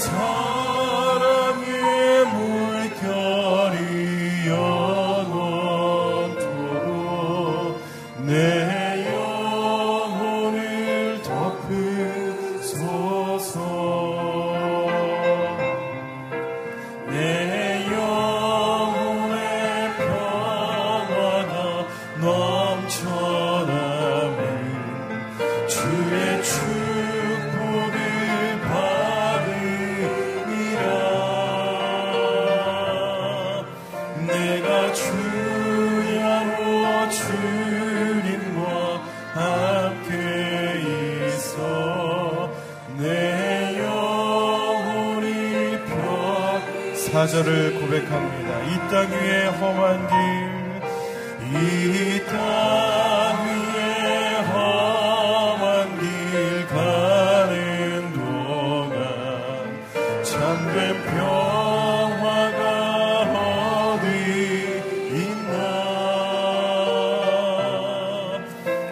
사절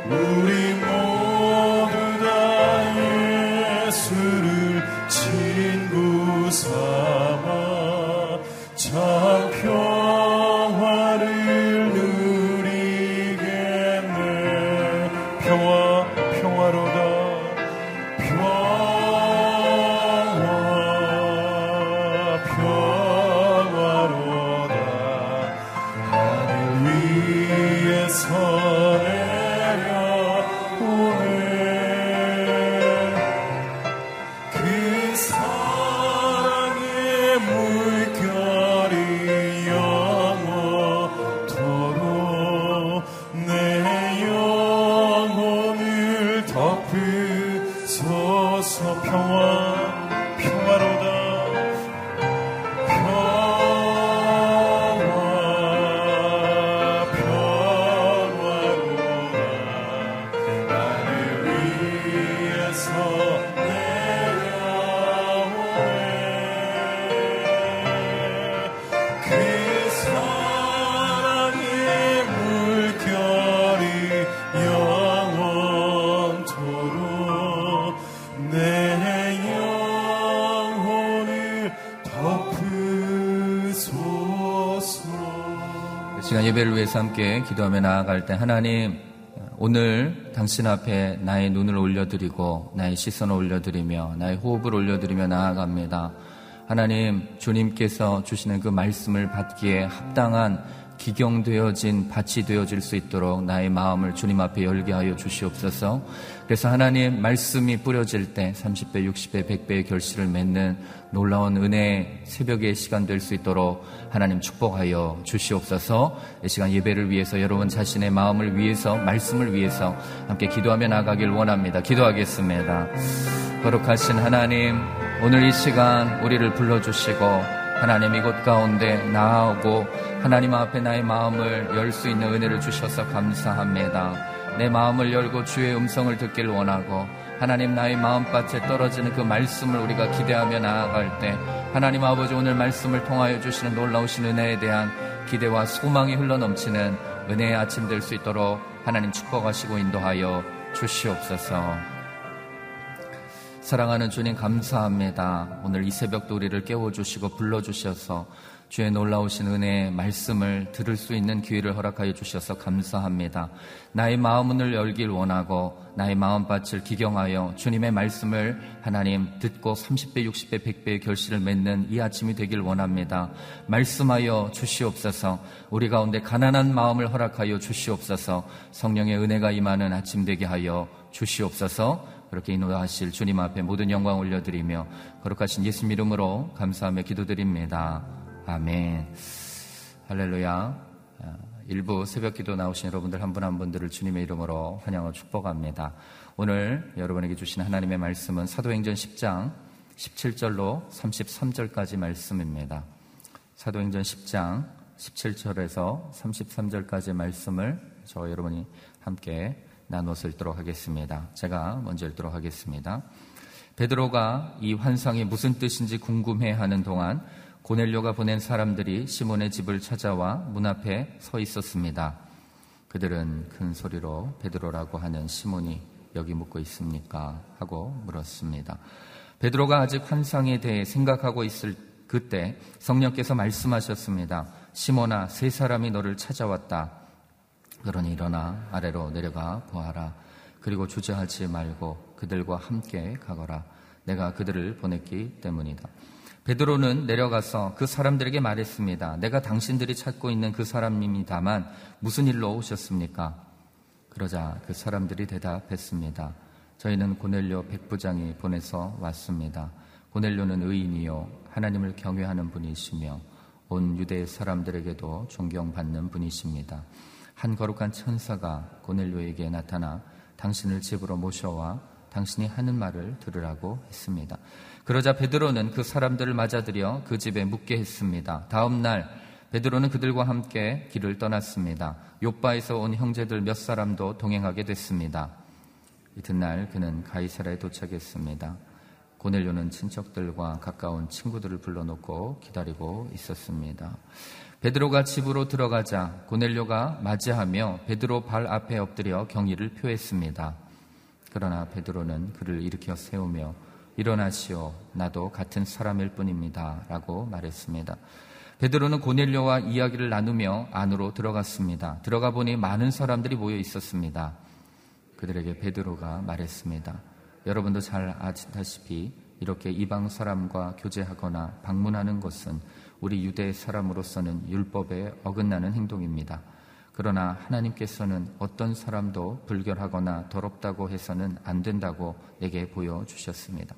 시간 위해서 함께 기도하며 나아갈 때 하나님 오늘 당신 앞에 나의 눈을 올려드리고 나의 시선을 올려드리며 나의 호흡을 올려드리며 나아갑니다. 하나님 주님께서 주시는 그 말씀을 받기에 합당한 기경되어진 밭이 되어질 수 있도록 나의 마음을 주님 앞에 열게 하여 주시옵소서. 그래서 하나님 말씀이 뿌려질 때 30배, 60배, 100배의 결실을 맺는 놀라운 은혜의 새벽의 시간 될 수 있도록 하나님 축복하여 주시옵소서. 이 시간 예배를 위해서 여러분 자신의 마음을 위해서 말씀을 위해서 함께 기도하며 나가길 원합니다. 기도하겠습니다. 거룩하신 하나님 오늘 이 시간 우리를 불러주시고 하나님 이곳 가운데 나아오고 하나님 앞에 나의 마음을 열 수 있는 은혜를 주셔서 감사합니다. 내 마음을 열고 주의 음성을 듣길 원하고 하나님 나의 마음밭에 떨어지는 그 말씀을 우리가 기대하며 나아갈 때 하나님 아버지 오늘 말씀을 통하여 주시는 놀라우신 은혜에 대한 기대와 소망이 흘러넘치는 은혜의 아침 될 수 있도록 하나님 축복하시고 인도하여 주시옵소서. 사랑하는 주님 감사합니다. 오늘 이 새벽도 우리를 깨워주시고 불러주셔서 주의 놀라우신 은혜의 말씀을 들을 수 있는 기회를 허락하여 주셔서 감사합니다. 나의 마음을 열길 원하고 나의 마음밭을 기경하여 주님의 말씀을 하나님 듣고 30배, 60배, 100배의 결실을 맺는 이 아침이 되길 원합니다. 말씀하여 주시옵소서 우리 가운데 가난한 마음을 허락하여 주시옵소서 성령의 은혜가 임하는 아침 되게 하여 주시옵소서 그렇게 인도하실 주님 앞에 모든 영광 올려드리며 거룩하신 예수 이름으로 감사하며 기도드립니다. 아멘. 할렐루야. 일부 새벽 기도 나오신 여러분들 한분한 분들을 주님의 이름으로 환영하고 축복합니다. 오늘 여러분에게 주신 하나님의 말씀은 사도행전 10장 17절로 33절까지 말씀입니다. 사도행전 10장 17절에서 33절까지 말씀을 저 여러분이 함께 나눠서 읽도록 하겠습니다. 제가 먼저 읽도록 하겠습니다. 베드로가 이 환상이 무슨 뜻인지 궁금해 하는 동안 고넬료가 보낸 사람들이 시몬의 집을 찾아와 문 앞에 서 있었습니다. 그들은 큰 소리로 베드로라고 하는 시몬이 여기 묵고 있습니까? 하고 물었습니다. 베드로가 아직 환상에 대해 생각하고 있을 그때 성령께서 말씀하셨습니다. 시몬아, 세 사람이 너를 찾아왔다. 그러니 일어나 아래로 내려가 보아라. 그리고 주저하지 말고 그들과 함께 가거라. 내가 그들을 보냈기 때문이다. 베드로는 내려가서 그 사람들에게 말했습니다. 내가 당신들이 찾고 있는 그 사람입니다만 무슨 일로 오셨습니까? 그러자 그 사람들이 대답했습니다. 저희는 고넬료 백부장이 보내서 왔습니다. 고넬료는 의인이요 하나님을 경외하는 분이시며 온 유대 사람들에게도 존경받는 분이십니다. 한 거룩한 천사가 고넬료에게 나타나 당신을 집으로 모셔와 당신이 하는 말을 들으라고 했습니다. 그러자 베드로는 그 사람들을 맞아들여 그 집에 묵게 했습니다. 다음 날 베드로는 그들과 함께 길을 떠났습니다. 요바에서 온 형제들 몇 사람도 동행하게 됐습니다. 이튿날 그는 가이사라에 도착했습니다. 고넬료는 친척들과 가까운 친구들을 불러놓고 기다리고 있었습니다. 베드로가 집으로 들어가자 고넬료가 맞이하며 베드로 발 앞에 엎드려 경의를 표했습니다. 그러나 베드로는 그를 일으켜 세우며 일어나시오 나도 같은 사람일 뿐입니다 라고 말했습니다. 베드로는 고넬료와 이야기를 나누며 안으로 들어갔습니다. 들어가 보니 많은 사람들이 모여 있었습니다. 그들에게 베드로가 말했습니다. 여러분도 잘 아시다시피 이렇게 이방 사람과 교제하거나 방문하는 것은 우리 유대 사람으로서는 율법에 어긋나는 행동입니다. 그러나 하나님께서는 어떤 사람도 불결하거나 더럽다고 해서는 안 된다고 내게 보여주셨습니다.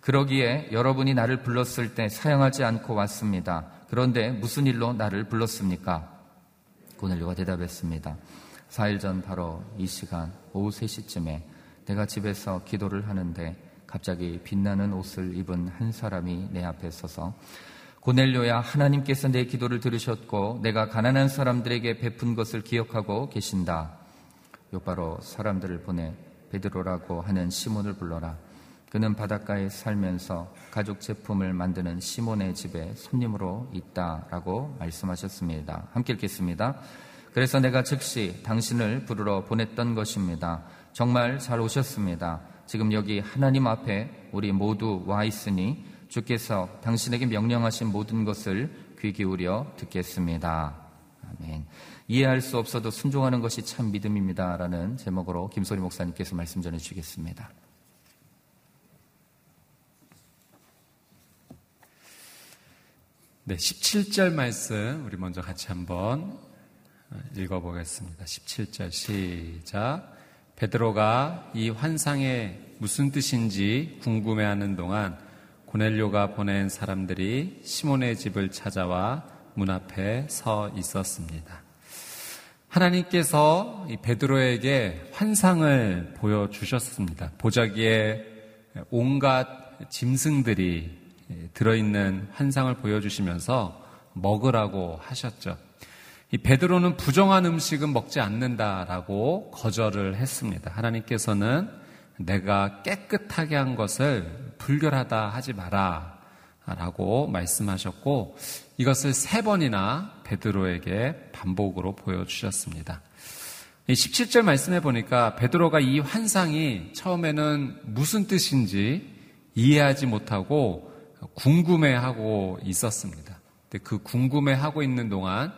그러기에 여러분이 나를 불렀을 때 사용하지 않고 왔습니다. 그런데 무슨 일로 나를 불렀습니까? 고넬료가 대답했습니다. 4일 전 바로 이 시간 오후 3시쯤에 내가 집에서 기도를 하는데 갑자기 빛나는 옷을 입은 한 사람이 내 앞에 서서 고넬료야 하나님께서 내 기도를 들으셨고 내가 가난한 사람들에게 베푼 것을 기억하고 계신다. 요바로 사람들을 보내 베드로라고 하는 시몬을 불러라. 그는 바닷가에 살면서 가죽 제품을 만드는 시몬의 집에 손님으로 있다라고 말씀하셨습니다. 함께 읽겠습니다. 그래서 내가 즉시 당신을 부르러 보냈던 것입니다. 정말 잘 오셨습니다. 지금 여기 하나님 앞에 우리 모두 와 있으니 주께서 당신에게 명령하신 모든 것을 귀 기울여 듣겠습니다. 아멘. 이해할 수 없어도 순종하는 것이 참 믿음입니다. 라는 제목으로 김소리 목사님께서 말씀 전해 주시겠습니다. 네, 17절 말씀 우리 먼저 같이 한번 읽어보겠습니다. 17절 시작. 베드로가 이 환상의 무슨 뜻인지 궁금해하는 동안 고넬료가 보낸 사람들이 시몬의 집을 찾아와 문 앞에 서 있었습니다. 하나님께서 베드로에게 환상을 보여주셨습니다. 보자기에 온갖 짐승들이 들어있는 환상을 보여주시면서 먹으라고 하셨죠. 이 베드로는 부정한 음식은 먹지 않는다라고 거절을 했습니다. 하나님께서는 내가 깨끗하게 한 것을 불결하다 하지 마라 라고 말씀하셨고 이것을 세 번이나 베드로에게 반복으로 보여주셨습니다. 17절 말씀해 보니까 베드로가 이 환상이 처음에는 무슨 뜻인지 이해하지 못하고 궁금해하고 있었습니다. 그 궁금해하고 있는 동안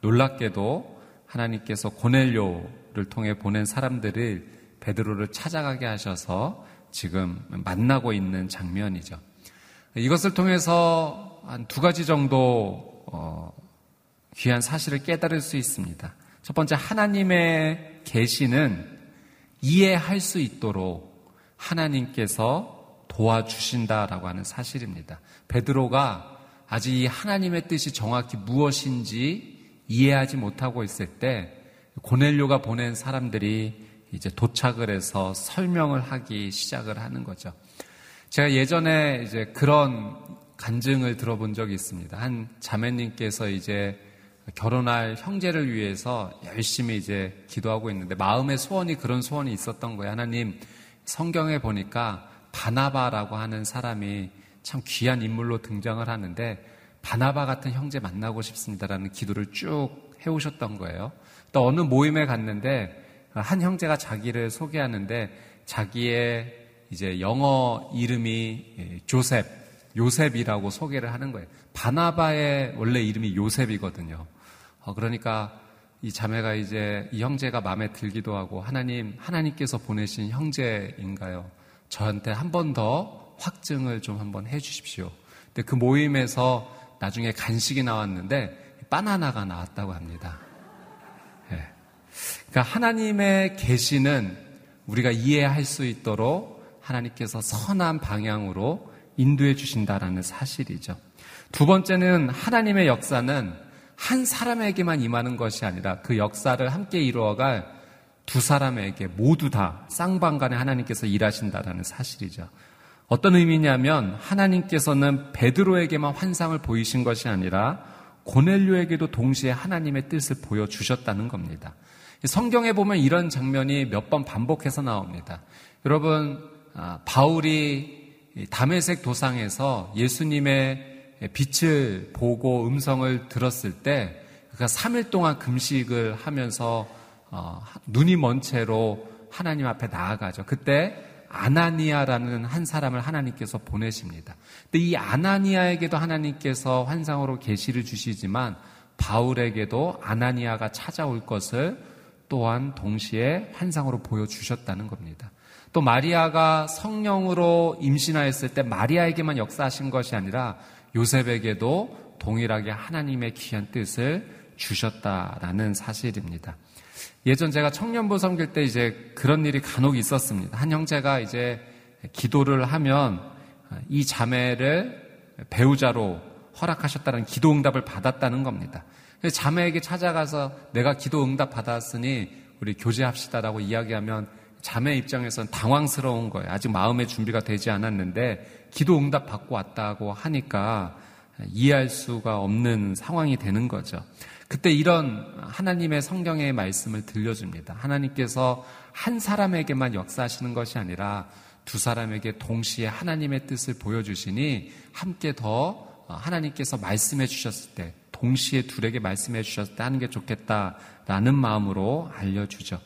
놀랍게도 하나님께서 고넬료를 통해 보낸 사람들을 베드로를 찾아가게 하셔서 지금 만나고 있는 장면이죠. 이것을 통해서 한 두 가지 정도 어, 귀한 사실을 깨달을 수 있습니다. 첫 번째 하나님의 계시는 이해할 수 있도록 하나님께서 도와주신다라고 하는 사실입니다. 베드로가 아직 이 하나님의 뜻이 정확히 무엇인지 이해하지 못하고 있을 때 고넬료가 보낸 사람들이 이제 도착을 해서 설명을 하기 시작을 하는 거죠. 제가 예전에 이제 그런 간증을 들어본 적이 있습니다. 한 자매님께서 이제 결혼할 형제를 위해서 열심히 이제 기도하고 있는데 마음의 소원이 그런 소원이 있었던 거예요. 하나님 성경에 보니까 바나바라고 하는 사람이 참 귀한 인물로 등장을 하는데 바나바 같은 형제 만나고 싶습니다라는 기도를 쭉 해오셨던 거예요. 또 어느 모임에 갔는데 한 형제가 자기를 소개하는데 자기의 이제 영어 이름이 조셉, 요셉이라고 소개를 하는 거예요. 바나바의 원래 이름이 요셉이거든요. 어, 그러니까 이 자매가 이제 이 형제가 마음에 들기도 하고 하나님, 하나님께서 보내신 형제인가요? 저한테 한 번 더 확증을 좀 한번 해 주십시오. 근데 그 모임에서 나중에 간식이 나왔는데 바나나가 나왔다고 합니다. 네. 그러니까 하나님의 계시는 우리가 이해할 수 있도록 하나님께서 선한 방향으로 인도해 주신다라는 사실이죠. 두 번째는 하나님의 역사는 한 사람에게만 임하는 것이 아니라 그 역사를 함께 이루어갈 두 사람에게 모두 다 쌍방간에 하나님께서 일하신다라는 사실이죠. 어떤 의미냐면 하나님께서는 베드로에게만 환상을 보이신 것이 아니라 고넬료에게도 동시에 하나님의 뜻을 보여주셨다는 겁니다. 성경에 보면 이런 장면이 몇 번 반복해서 나옵니다. 여러분 아, 바울이 담에색 도상에서 예수님의 빛을 보고 음성을 들었을 때 그가 3일 동안 금식을 하면서 어, 눈이 먼 채로 하나님 앞에 나아가죠. 그때 아나니아라는 한 사람을 하나님께서 보내십니다. 근데 이 아나니아에게도 하나님께서 환상으로 계시를 주시지만 바울에게도 아나니아가 찾아올 것을 또한 동시에 환상으로 보여주셨다는 겁니다. 또 마리아가 성령으로 임신하였을 때 마리아에게만 역사하신 것이 아니라 요셉에게도 동일하게 하나님의 귀한 뜻을 주셨다라는 사실입니다. 예전 제가 청년부 섬길 때 이제 그런 일이 간혹 있었습니다. 한 형제가 이제 기도를 하면 이 자매를 배우자로 허락하셨다는 기도 응답을 받았다는 겁니다. 자매에게 찾아가서 내가 기도 응답 받았으니 우리 교제합시다라고 이야기하면 자매 입장에서는 당황스러운 거예요. 아직 마음의 준비가 되지 않았는데 기도 응답 받고 왔다고 하니까 이해할 수가 없는 상황이 되는 거죠. 그때 이런 하나님의 성경의 말씀을 들려줍니다. 하나님께서 한 사람에게만 역사하시는 것이 아니라 두 사람에게 동시에 하나님의 뜻을 보여주시니 함께 더 하나님께서 말씀해 주셨을 때 동시에 둘에게 말씀해 하는 게 좋겠다라는 마음으로 알려주죠.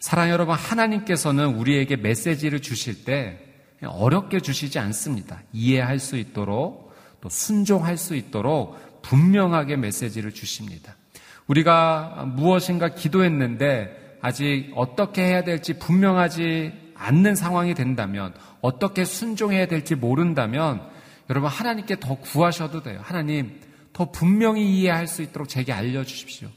사랑 여러분, 하나님께서는 우리에게 메시지를 주실 때 어렵게 주시지 않습니다. 이해할 수 있도록 또 순종할 수 있도록 분명하게 메시지를 주십니다. 우리가 무엇인가 기도했는데 아직 어떻게 해야 될지 분명하지 않는 상황이 된다면 어떻게 순종해야 될지 모른다면 여러분 하나님께 더 구하셔도 돼요. 하나님 더 분명히 이해할 수 있도록 제게 알려주십시오.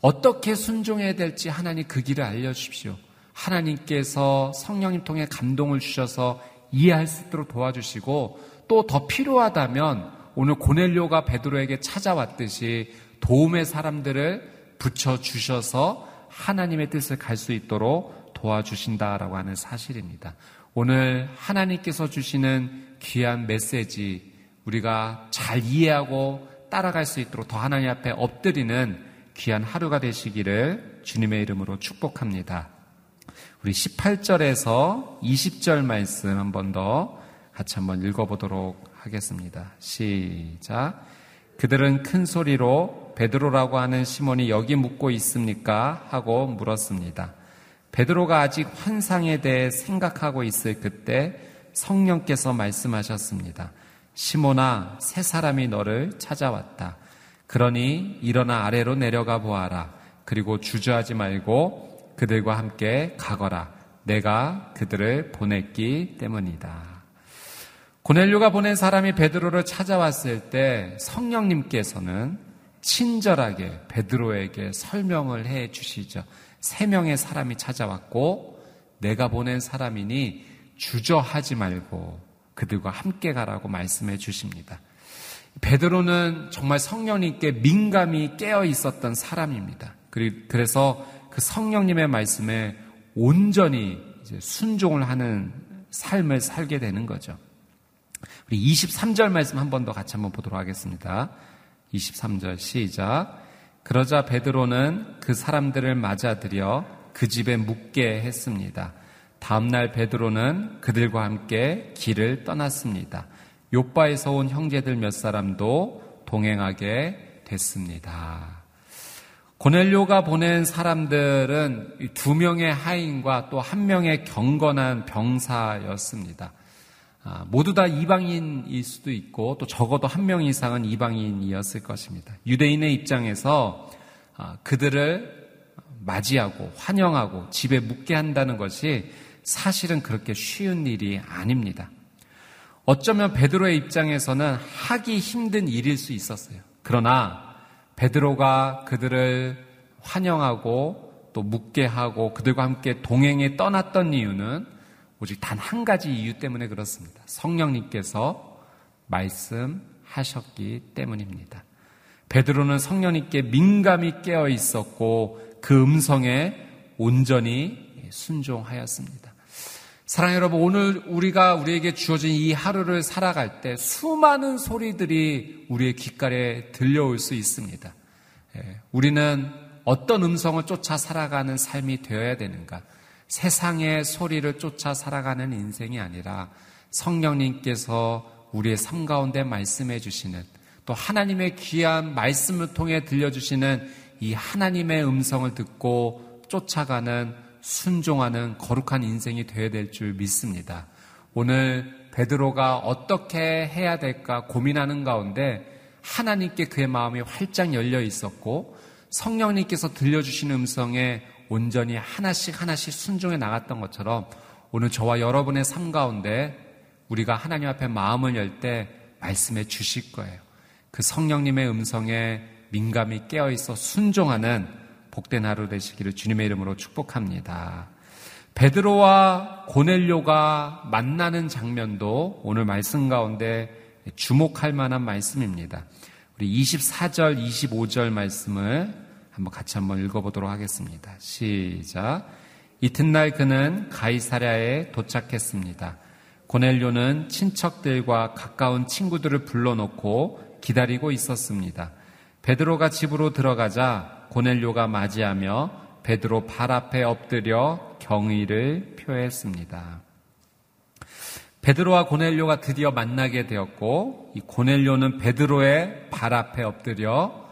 어떻게 순종해야 될지 하나님 그 길을 알려주십시오. 하나님께서 성령님 통해 감동을 주셔서 이해할 수 있도록 도와주시고 또 더 필요하다면 오늘 고넬료가 베드로에게 찾아왔듯이 도움의 사람들을 붙여 주셔서 하나님의 뜻을 갈 수 있도록 도와주신다라고 하는 사실입니다. 오늘 하나님께서 주시는 귀한 메시지 우리가 잘 이해하고 따라갈 수 있도록 더 하나님 앞에 엎드리는 귀한 하루가 되시기를 주님의 이름으로 축복합니다. 우리 18절에서 20절 말씀 한 번 더 같이 한번 읽어보도록 하겠습니다. 시작. 그들은 큰 소리로 베드로라고 하는 시몬이 여기 묵고 있습니까? 하고 물었습니다. 베드로가 아직 환상에 대해 생각하고 있을 그때 성령께서 말씀하셨습니다. 시몬아, 새 사람이 너를 찾아왔다. 그러니 일어나 아래로 내려가 보아라. 그리고 주저하지 말고 그들과 함께 가거라. 내가 그들을 보냈기 때문이다. 고넬료가 보낸 사람이 베드로를 찾아왔을 때 성령님께서는 친절하게 베드로에게 설명을 해 주시죠. 세 명의 사람이 찾아왔고 내가 보낸 사람이니 주저하지 말고 그들과 함께 가라고 말씀해 주십니다. 베드로는 정말 성령님께 민감히 깨어 있었던 사람입니다. 그래서 그 성령님의 말씀에 온전히 순종을 하는 삶을 살게 되는 거죠. 우리 23절 말씀 한 번 더 같이 한번 보도록 하겠습니다. 23절 시작. 그러자 베드로는 그 사람들을 맞아들여 그 집에 묵게 했습니다. 다음날 베드로는 그들과 함께 길을 떠났습니다. 요바에서 온 형제들 몇 사람도 동행하게 됐습니다. 고넬료가 보낸 사람들은 두 명의 하인과 또 한 명의 경건한 병사였습니다. 아, 모두 다 이방인일 수도 있고 또 적어도 한 명 이상은 이방인이었을 것입니다. 유대인의 입장에서 아, 그들을 맞이하고 환영하고 집에 묵게 한다는 것이 사실은 그렇게 쉬운 일이 아닙니다. 어쩌면 베드로의 입장에서는 하기 힘든 일일 수 있었어요. 그러나 베드로가 그들을 환영하고 또 묵게 하고 그들과 함께 동행에 떠났던 이유는 오직 단 한 가지 이유 때문에 그렇습니다. 성령님께서 말씀하셨기 때문입니다. 베드로는 성령님께 민감히 깨어 있었고 그 음성에 온전히 순종하였습니다. 사랑 여러분, 오늘 우리가 우리에게 주어진 이 하루를 살아갈 때 수많은 소리들이 우리의 귓가에 들려올 수 있습니다. 예, 우리는 어떤 음성을 쫓아 살아가는 삶이 되어야 되는가? 세상의 소리를 쫓아 살아가는 인생이 아니라 성령님께서 우리의 삶 가운데 말씀해 주시는 또 하나님의 귀한 말씀을 통해 들려주시는 이 하나님의 음성을 듣고 쫓아가는 순종하는 거룩한 인생이 되어야 될 줄 믿습니다. 오늘 베드로가 어떻게 해야 될까 고민하는 가운데 하나님께 그의 마음이 활짝 열려 있었고 성령님께서 들려주신 음성에 온전히 하나씩 하나씩 순종해 나갔던 것처럼 오늘 저와 여러분의 삶 가운데 우리가 하나님 앞에 마음을 열 때 말씀해 주실 거예요. 그 성령님의 음성에 민감히 깨어 있어 순종하는 복된 하루 되시기를 주님의 이름으로 축복합니다. 베드로와 고넬료가 만나는 장면도 오늘 말씀 가운데 주목할 만한 말씀입니다. 우리 24절, 25절 말씀을 한번 같이 한번 읽어보도록 하겠습니다. 시작. 이튿날 그는 가이사랴에 도착했습니다. 고넬료는 친척들과 가까운 친구들을 불러놓고 기다리고 있었습니다. 베드로가 집으로 들어가자 고넬료가 맞이하며 베드로 발 앞에 엎드려 경의를 표했습니다. 베드로와 고넬료가 드디어 만나게 되었고 이 고넬료는 베드로의 발 앞에 엎드려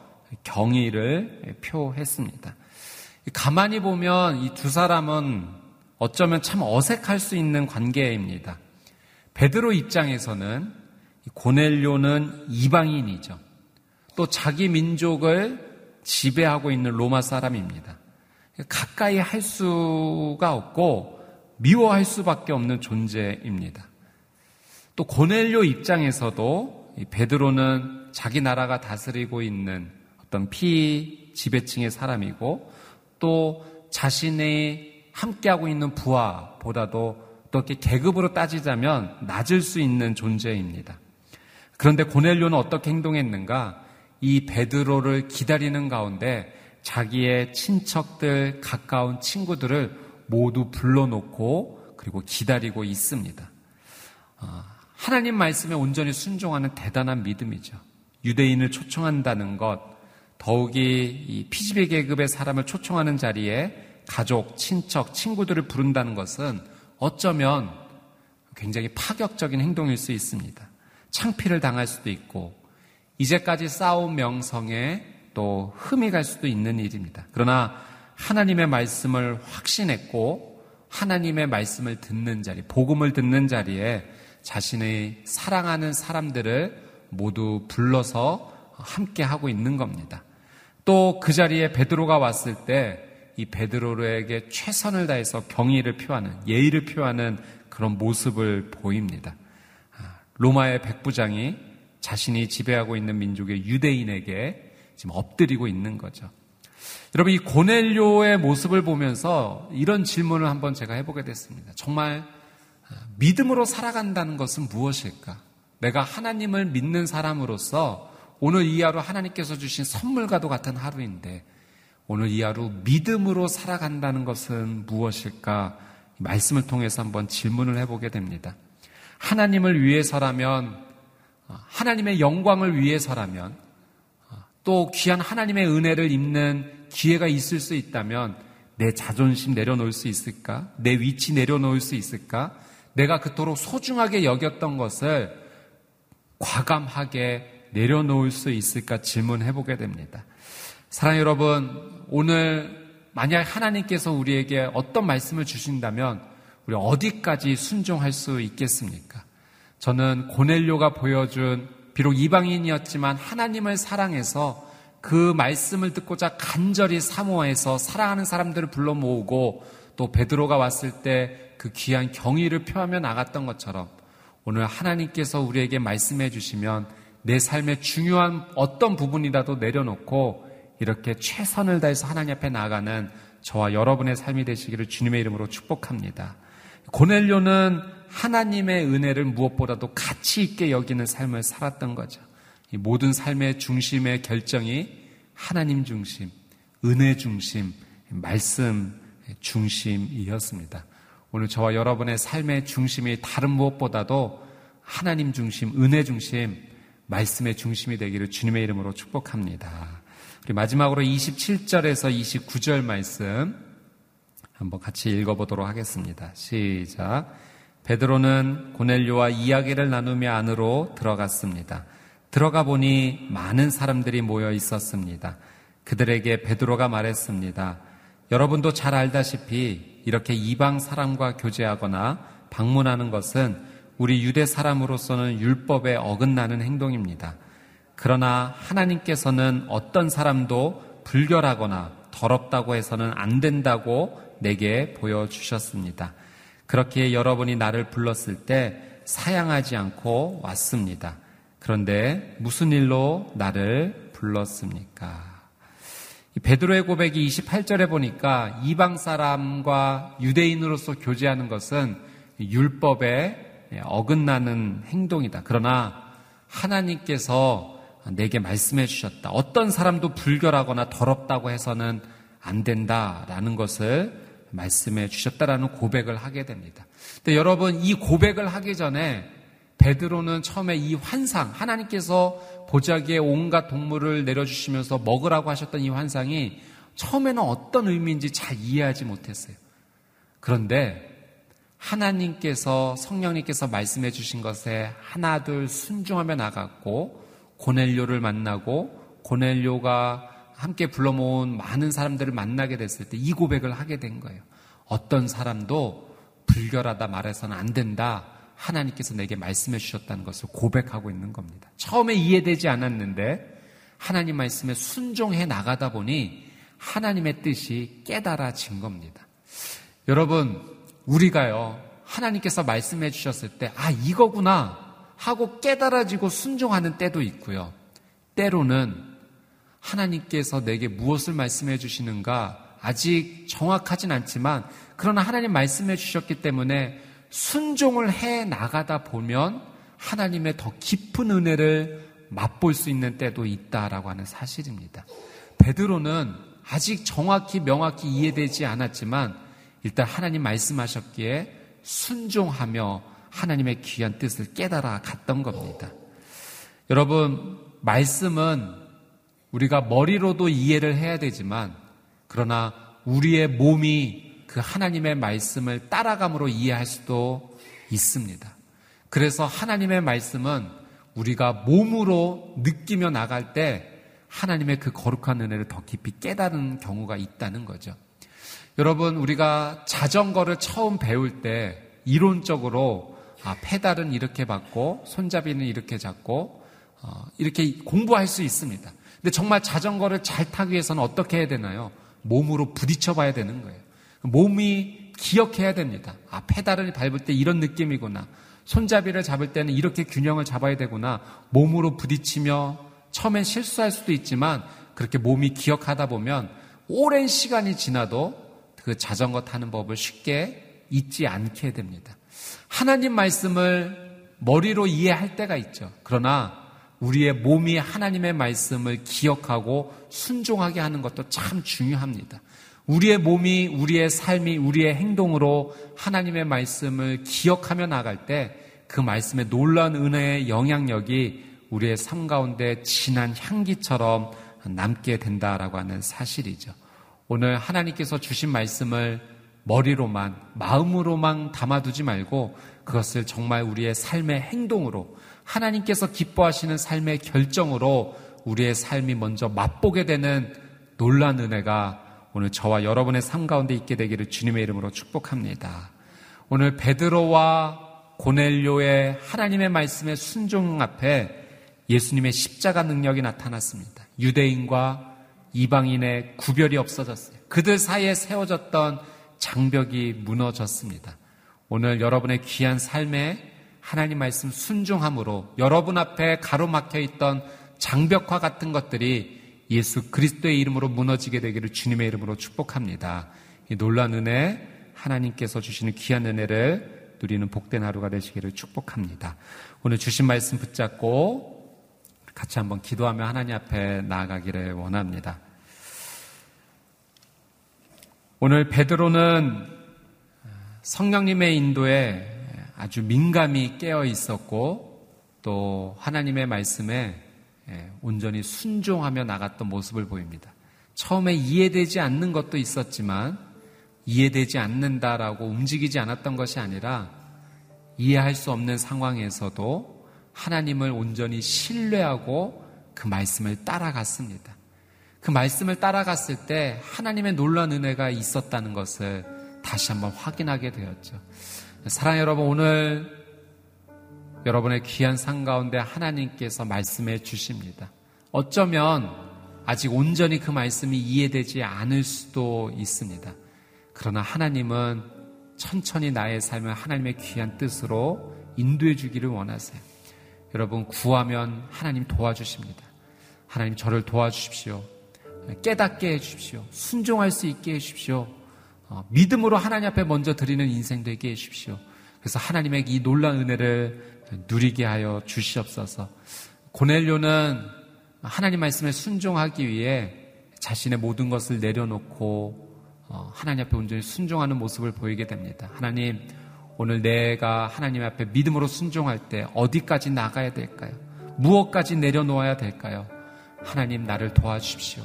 경의를 표했습니다. 가만히 보면 이 두 사람은 어쩌면 참 어색할 수 있는 관계입니다. 베드로 입장에서는 고넬료는 이방인이죠. 또 자기 민족을 지배하고 있는 로마 사람입니다. 가까이 할 수가 없고 미워할 수밖에 없는 존재입니다. 또 고넬료 입장에서도 베드로는 자기 나라가 다스리고 있는 어떤 피 지배층의 사람이고 또 자신의 함께하고 있는 부하보다도 또 이렇게 계급으로 따지자면 낮을 수 있는 존재입니다. 그런데 고넬료는 어떻게 행동했는가? 이 베드로를 기다리는 가운데 자기의 친척들, 가까운 친구들을 모두 불러놓고 그리고 기다리고 있습니다. 어, 하나님 말씀에 온전히 순종하는 대단한 믿음이죠. 유대인을 초청한다는 것, 더욱이 이 피지배 계급의 사람을 초청하는 자리에 가족, 친척, 친구들을 부른다는 것은 어쩌면 굉장히 파격적인 행동일 수 있습니다. 창피를 당할 수도 있고, 이제까지 쌓아온 명성에 또 흠이 갈 수도 있는 일입니다. 그러나 하나님의 말씀을 확신했고, 하나님의 말씀을 듣는 자리, 복음을 듣는 자리에 자신의 사랑하는 사람들을 모두 불러서 함께 하고 있는 겁니다. 또 그 자리에 베드로가 왔을 때 이 베드로에게 최선을 다해서 경의를 표하는 예의를 표하는 그런 모습을 보입니다. 아, 로마의 백부장이 자신이 지배하고 있는 민족의 유대인에게 지금 엎드리고 있는 거죠. 여러분 이 고넬료의 모습을 보면서 이런 질문을 한번 제가 해보게 됐습니다. 정말 아, 믿음으로 살아간다는 것은 무엇일까? 내가 하나님을 믿는 사람으로서 오늘 이 하루 하나님께서 주신 선물과도 같은 하루인데 오늘 이 하루 믿음으로 살아간다는 것은 무엇일까? 말씀을 통해서 한번 질문을 해보게 됩니다. 하나님을 위해서라면, 어, 하나님의 영광을 위해서라면, 어, 또 귀한 하나님의 은혜를 입는 기회가 있을 수 있다면 내 자존심 내려놓을 수 있을까? 내 위치 내려놓을 수 있을까? 내가 그토록 소중하게 여겼던 것을 과감하게 내려놓을 수 있을까 질문해 보게 됩니다. 사랑 여러분, 오늘 만약 하나님께서 우리에게 어떤 말씀을 주신다면 우리 어디까지 순종할 수 있겠습니까? 저는 고넬료가 보여준 비록 이방인이었지만 하나님을 사랑해서 그 말씀을 듣고자 간절히 사모해서 사랑하는 사람들을 불러 모으고 또 베드로가 왔을 때 그 귀한 경의를 표하며 나갔던 것처럼 오늘 하나님께서 우리에게 말씀해 주시면 내 삶의 중요한 어떤 부분이라도 내려놓고 이렇게 최선을 다해서 하나님 앞에 나가는 저와 여러분의 삶이 되시기를 주님의 이름으로 축복합니다. 고넬료는 하나님의 은혜를 무엇보다도 가치 있게 여기는 삶을 살았던 거죠. 이 모든 삶의 중심의 결정이 하나님 중심, 은혜 중심, 말씀 중심이었습니다. 오늘 저와 여러분의 삶의 중심이 다른 무엇보다도 하나님 중심, 은혜 중심, 말씀의 중심이 되기를 주님의 이름으로 축복합니다. 우리 마지막으로 27절에서 29절 말씀 한번 같이 읽어보도록 하겠습니다. 시작. 베드로는 고넬료와 이야기를 나누며 안으로 들어갔습니다. 들어가 보니 많은 사람들이 모여 있었습니다. 그들에게 베드로가 말했습니다. 여러분도 잘 알다시피 이렇게 이방 사람과 교제하거나 방문하는 것은 우리 유대 사람으로서는 율법에 어긋나는 행동입니다. 그러나 하나님께서는 어떤 사람도 불결하거나 더럽다고 해서는 안 된다고 내게 보여주셨습니다. 그렇게 여러분이 나를 불렀을 때 사양하지 않고 왔습니다. 그런데 무슨 일로 나를 불렀습니까? 베드로의 고백이 28절에 보니까 이방 사람과 유대인으로서 교제하는 것은 율법에 어긋나는 행동이다. 그러나 하나님께서 내게 말씀해 주셨다. 어떤 사람도 불결하거나 더럽다고 해서는 안 된다라는 것을 말씀해 주셨다라는 고백을 하게 됩니다. 근데 여러분 이 고백을 하기 전에 베드로는 처음에 이 환상, 하나님께서 보자기에 온갖 동물을 내려주시면서 먹으라고 하셨던 이 환상이 처음에는 어떤 의미인지 잘 이해하지 못했어요. 그런데 하나님께서 성령님께서 말씀해 주신 것에 하나둘 순종하며 나갔고 고넬료를 만나고 고넬료가 함께 불러 모은 많은 사람들을 만나게 됐을 때 이 고백을 하게 된 거예요. 어떤 사람도 불결하다 말해서는 안 된다. 하나님께서 내게 말씀해 주셨다는 것을 고백하고 있는 겁니다. 처음에 이해되지 않았는데 하나님 말씀에 순종해 나가다 보니 하나님의 뜻이 깨달아진 겁니다. 여러분, 우리가요, 하나님께서 말씀해 주셨을 때, 아, 이거구나 하고 깨달아지고 순종하는 때도 있고요. 때로는 하나님께서 내게 무엇을 말씀해 주시는가 아직 정확하진 않지만, 그러나 하나님 말씀해 주셨기 때문에 순종을 해 나가다 보면 하나님의 더 깊은 은혜를 맛볼 수 있는 때도 있다라고 하는 사실입니다. 베드로는 아직 정확히 명확히 이해되지 않았지만 일단 하나님 말씀하셨기에 순종하며 하나님의 귀한 뜻을 깨달아 갔던 겁니다. 여러분, 말씀은 우리가 머리로도 이해를 해야 되지만, 그러나 우리의 몸이 그 하나님의 말씀을 따라감으로 이해할 수도 있습니다. 그래서 하나님의 말씀은 우리가 몸으로 느끼며 나갈 때 하나님의 그 거룩한 은혜를 더 깊이 깨달은 경우가 있다는 거죠. 여러분, 우리가 자전거를 처음 배울 때 이론적으로 아, 페달은 이렇게 받고 손잡이는 이렇게 잡고 어, 이렇게 공부할 수 있습니다. 근데 정말 자전거를 잘 타기 위해서는 어떻게 해야 되나요? 몸으로 부딪혀 봐야 되는 거예요. 몸이 기억해야 됩니다. 아, 페달을 밟을 때 이런 느낌이구나. 손잡이를 잡을 때는 이렇게 균형을 잡아야 되구나. 몸으로 부딪히며 처음엔 실수할 수도 있지만 그렇게 몸이 기억하다 보면 오랜 시간이 지나도 그 자전거 타는 법을 쉽게 잊지 않게 됩니다. 하나님 말씀을 머리로 이해할 때가 있죠. 그러나 우리의 몸이 하나님의 말씀을 기억하고 순종하게 하는 것도 참 중요합니다. 우리의 몸이 우리의 삶이 우리의 행동으로 하나님의 말씀을 기억하며 나갈 때 그 말씀의 놀라운 은혜의 영향력이 우리의 삶 가운데 진한 향기처럼 남게 된다라고 하는 사실이죠. 오늘 하나님께서 주신 말씀을 머리로만, 마음으로만 담아두지 말고 그것을 정말 우리의 삶의 행동으로 하나님께서 기뻐하시는 삶의 결정으로 우리의 삶이 먼저 맛보게 되는 놀란 은혜가 오늘 저와 여러분의 삶 가운데 있게 되기를 주님의 이름으로 축복합니다. 오늘 베드로와 고넬료의 하나님의 말씀의 순종 앞에 예수님의 십자가 능력이 나타났습니다. 유대인과 이방인의 구별이 없어졌어요. 그들 사이에 세워졌던 장벽이 무너졌습니다. 오늘 여러분의 귀한 삶에 하나님 말씀 순종함으로 여러분 앞에 가로막혀 있던 장벽화 같은 것들이 예수 그리스도의 이름으로 무너지게 되기를 주님의 이름으로 축복합니다. 이 놀란 은혜 하나님께서 주시는 귀한 은혜를 누리는 복된 하루가 되시기를 축복합니다. 오늘 주신 말씀 붙잡고 같이 한번 기도하며 하나님 앞에 나아가기를 원합니다. 오늘 베드로는 성령님의 인도에 아주 민감히 깨어 있었고 또 하나님의 말씀에 온전히 순종하며 나갔던 모습을 보입니다. 처음에 이해되지 않는 것도 있었지만 이해되지 않는다라고 움직이지 않았던 것이 아니라 이해할 수 없는 상황에서도 하나님을 온전히 신뢰하고 그 말씀을 따라갔습니다. 그 말씀을 따라갔을 때 하나님의 놀란 은혜가 있었다는 것을 다시 한번 확인하게 되었죠. 사랑 여러분, 오늘 여러분의 귀한 상 가운데 하나님께서 말씀해 주십니다. 어쩌면 아직 온전히 그 말씀이 이해되지 않을 수도 있습니다. 그러나 하나님은 천천히 나의 삶을 하나님의 귀한 뜻으로 인도해 주기를 원하세요. 여러분, 구하면 하나님 도와주십니다. 하나님 저를 도와주십시오. 깨닫게 해주십시오. 순종할 수 있게 해주십시오. 어, 믿음으로 하나님 앞에 먼저 드리는 인생 되게 해주십시오. 그래서 하나님의 이 놀라운 은혜를 누리게 하여 주시옵소서. 고넬료는 하나님 말씀에 순종하기 위해 자신의 모든 것을 내려놓고 어, 하나님 앞에 온전히 순종하는 모습을 보이게 됩니다. 하나님, 오늘 내가 하나님 앞에 믿음으로 순종할 때 어디까지 나가야 될까요? 무엇까지 내려놓아야 될까요? 하나님 나를 도와주십시오.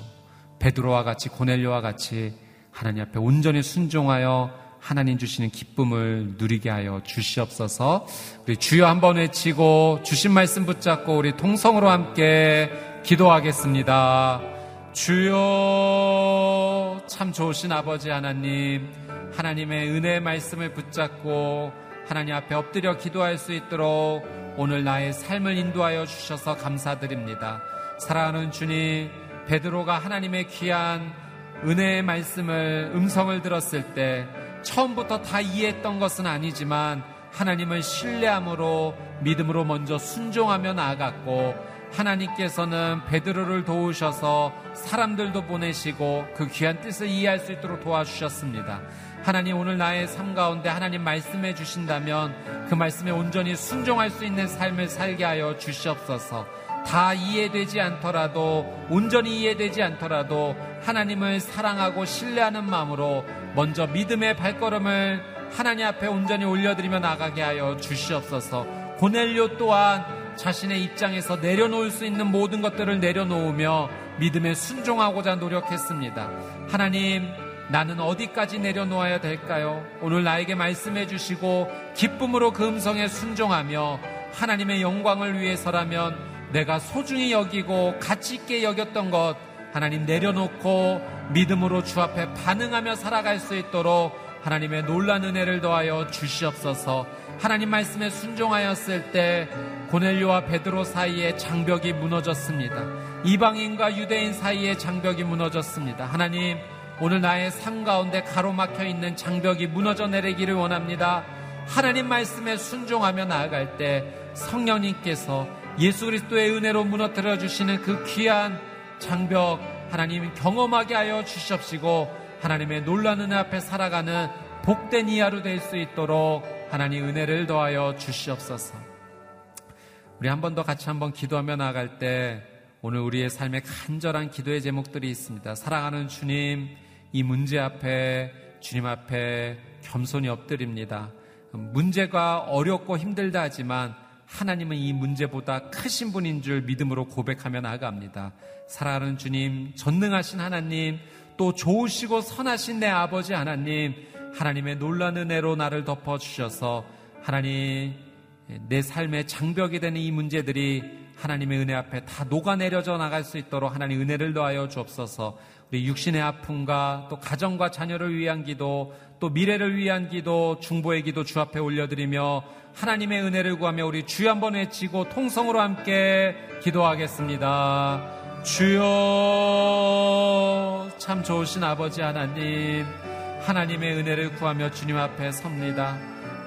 베드로와 같이 고넬료와 같이 하나님 앞에 온전히 순종하여 하나님 주시는 기쁨을 누리게 하여 주시옵소서. 우리 주여 한번 외치고 주신 말씀 붙잡고 우리 통성으로 함께 기도하겠습니다. 주여 참 좋으신 아버지 하나님 하나님의 은혜의 말씀을 붙잡고 하나님 앞에 엎드려 기도할 수 있도록 오늘 나의 삶을 인도하여 주셔서 감사드립니다. 사랑하는 주님 베드로가 하나님의 귀한 은혜의 말씀을 음성을 들었을 때 처음부터 다 이해했던 것은 아니지만 하나님을 신뢰함으로 믿음으로 먼저 순종하며 나아갔고 하나님께서는 베드로를 도우셔서 사람들도 보내시고 그 귀한 뜻을 이해할 수 있도록 도와주셨습니다. 하나님 오늘 나의 삶 가운데 하나님 말씀해 주신다면 그 말씀에 온전히 순종할 수 있는 삶을 살게 하여 주시옵소서. 다 이해되지 않더라도 온전히 이해되지 않더라도 하나님을 사랑하고 신뢰하는 마음으로 먼저 믿음의 발걸음을 하나님 앞에 온전히 올려드리며 나가게 하여 주시옵소서. 고넬료 또한 자신의 입장에서 내려놓을 수 있는 모든 것들을 내려놓으며 믿음에 순종하고자 노력했습니다. 하나님, 나는 어디까지 내려놓아야 될까요? 오늘 나에게 말씀해 주시고 기쁨으로 그 음성에 순종하며 하나님의 영광을 위해서라면 내가 소중히 여기고 가치 있게 여겼던 것 하나님 내려놓고 믿음으로 주 앞에 반응하며 살아갈 수 있도록 하나님의 놀란 은혜를 더하여 주시옵소서. 하나님 말씀에 순종하였을 때 고넬료와 베드로 사이에 장벽이 무너졌습니다. 이방인과 유대인 사이에 장벽이 무너졌습니다. 하나님 오늘 나의 삶 가운데 가로막혀 있는 장벽이 무너져 내리기를 원합니다. 하나님 말씀에 순종하며 나아갈 때 성령님께서 예수 그리스도의 은혜로 무너뜨려 주시는 그 귀한 장벽 하나님 경험하게 하여 주시옵시고 하나님의 놀라는 은혜 앞에 살아가는 복된 이하로 될 수 있도록 하나님 은혜를 더하여 주시옵소서. 우리 한 번 더 같이 한번 기도하며 나아갈 때 오늘 우리의 삶에 간절한 기도의 제목들이 있습니다. 사랑하는 주님, 이 문제 앞에 주님 앞에 겸손히 엎드립니다. 문제가 어렵고 힘들다 하지만 하나님은 이 문제보다 크신 분인 줄 믿음으로 고백하며 나아갑니다. 사랑하는 주님, 전능하신 하나님, 또 좋으시고 선하신 내 아버지 하나님, 하나님의 놀란 은혜로 나를 덮어주셔서 하나님, 내 삶의 장벽이 되는 이 문제들이 하나님의 은혜 앞에 다 녹아내려져 나갈 수 있도록 하나님 은혜를 더하여 주옵소서 우리 육신의 아픔과 또 가정과 자녀를 위한 기도, 또 미래를 위한 기도, 중보의 기도 주 앞에 올려드리며 하나님의 은혜를 구하며 우리 주여 한번 외치고 통성으로 함께 기도하겠습니다. 주여 참 좋으신 아버지 하나님, 하나님의 은혜를 구하며 주님 앞에 섭니다.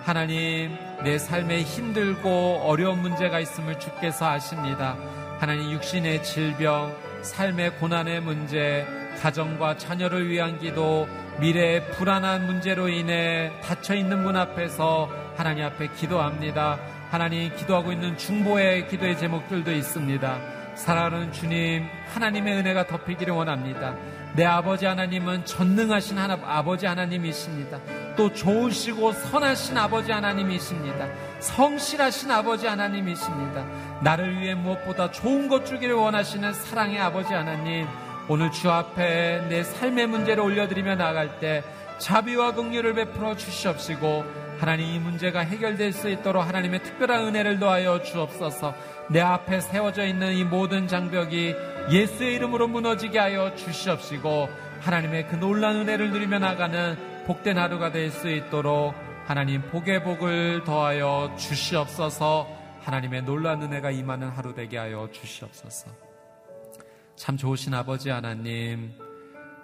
하나님, 내 삶에 힘들고 어려운 문제가 있음을 주께서 아십니다. 하나님 육신의 질병, 삶의 고난의 문제, 가정과 자녀를 위한 기도, 미래의 불안한 문제로 인해 닫혀 있는 문 앞에서 하나님 앞에 기도합니다. 하나님 기도하고 있는 중보의 기도의 제목들도 있습니다. 사랑하는 주님, 하나님의 은혜가 덮이기를 원합니다. 내 아버지 하나님은 전능하신 하나, 아버지 하나님이십니다. 또 좋으시고 선하신 아버지 하나님이십니다. 성실하신 아버지 하나님이십니다. 나를 위해 무엇보다 좋은 것 주기를 원하시는 사랑의 아버지 하나님, 오늘 주 앞에 내 삶의 문제를 올려드리며 나갈 때 자비와 긍휼을 베풀어 주시옵시고 하나님 이 문제가 해결될 수 있도록 하나님의 특별한 은혜를 더하여 주옵소서 내 앞에 세워져 있는 이 모든 장벽이 예수의 이름으로 무너지게 하여 주시옵시고 하나님의 그 놀란 은혜를 누리며 나가는 복된 하루가 될 수 있도록 하나님 복의 복을 더하여 주시옵소서 하나님의 놀란 은혜가 임하는 하루 되게 하여 주시옵소서. 참 좋으신 아버지 하나님,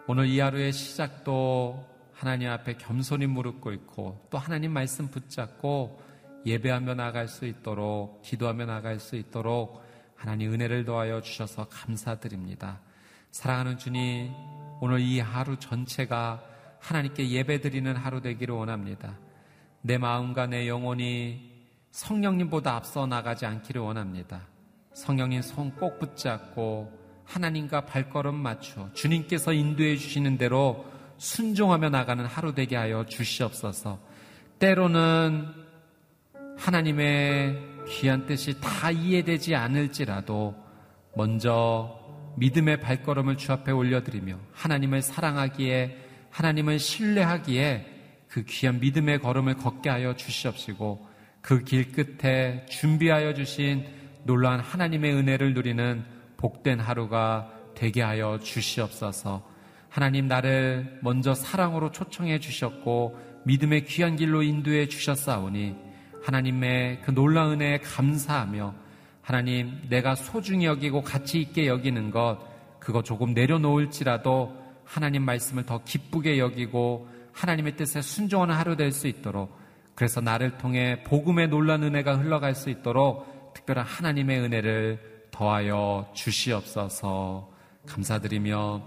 오늘 이 하루의 시작도 하나님 앞에 겸손히 무릎 꿇고 또 하나님 말씀 붙잡고 예배하며 나갈 수 있도록 기도하며 나갈 수 있도록 하나님 은혜를 더하여 주셔서 감사드립니다. 사랑하는 주님, 오늘 이 하루 전체가 하나님께 예배 드리는 하루 되기를 원합니다. 내 마음과 내 영혼이 성령님보다 앞서 나가지 않기를 원합니다. 성령님 손 꼭 붙잡고 하나님과 발걸음 맞춰 주님께서 인도해 주시는 대로 순종하며 나가는 하루 되게 하여 주시옵소서. 때로는 하나님의 귀한 뜻이 다 이해되지 않을지라도 먼저 믿음의 발걸음을 주 앞에 올려드리며 하나님을 사랑하기에 하나님을 신뢰하기에 그 귀한 믿음의 걸음을 걷게 하여 주시옵시고 그 길 끝에 준비하여 주신 놀라운 하나님의 은혜를 누리는 복된 하루가 되게 하여 주시옵소서. 하나님 나를 먼저 사랑으로 초청해 주셨고 믿음의 귀한 길로 인도해 주셨사오니 하나님의 그 놀라운 은혜에 감사하며 하나님 내가 소중히 여기고 가치 있게 여기는 것 그거 조금 내려놓을지라도 하나님 말씀을 더 기쁘게 여기고 하나님의 뜻에 순종하는 하루 될 수 있도록 그래서 나를 통해 복음의 놀란 은혜가 흘러갈 수 있도록 특별한 하나님의 은혜를 더하여 주시옵소서. 감사드리며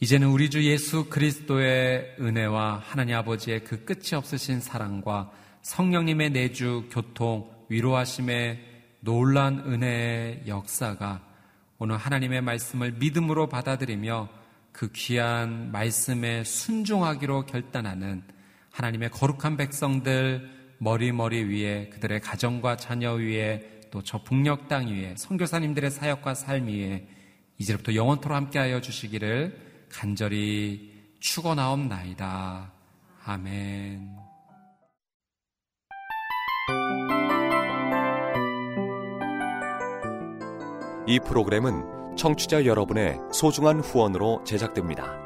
이제는 우리 주 예수 그리스도의 은혜와 하나님 아버지의 그 끝이 없으신 사랑과 성령님의 내주, 교통, 위로하심의 놀란 은혜의 역사가 오늘 하나님의 말씀을 믿음으로 받아들이며 그 귀한 말씀에 순종하기로 결단하는 하나님의 거룩한 백성들 머리머리 위에 그들의 가정과 자녀 위에 또 저 북녘 땅 위에 선교사님들의 사역과 삶 위에 이제부터 영원토록 함께하여 주시기를 간절히 축원하옵나이다. 아멘. 이 프로그램은 청취자 여러분의 소중한 후원으로 제작됩니다.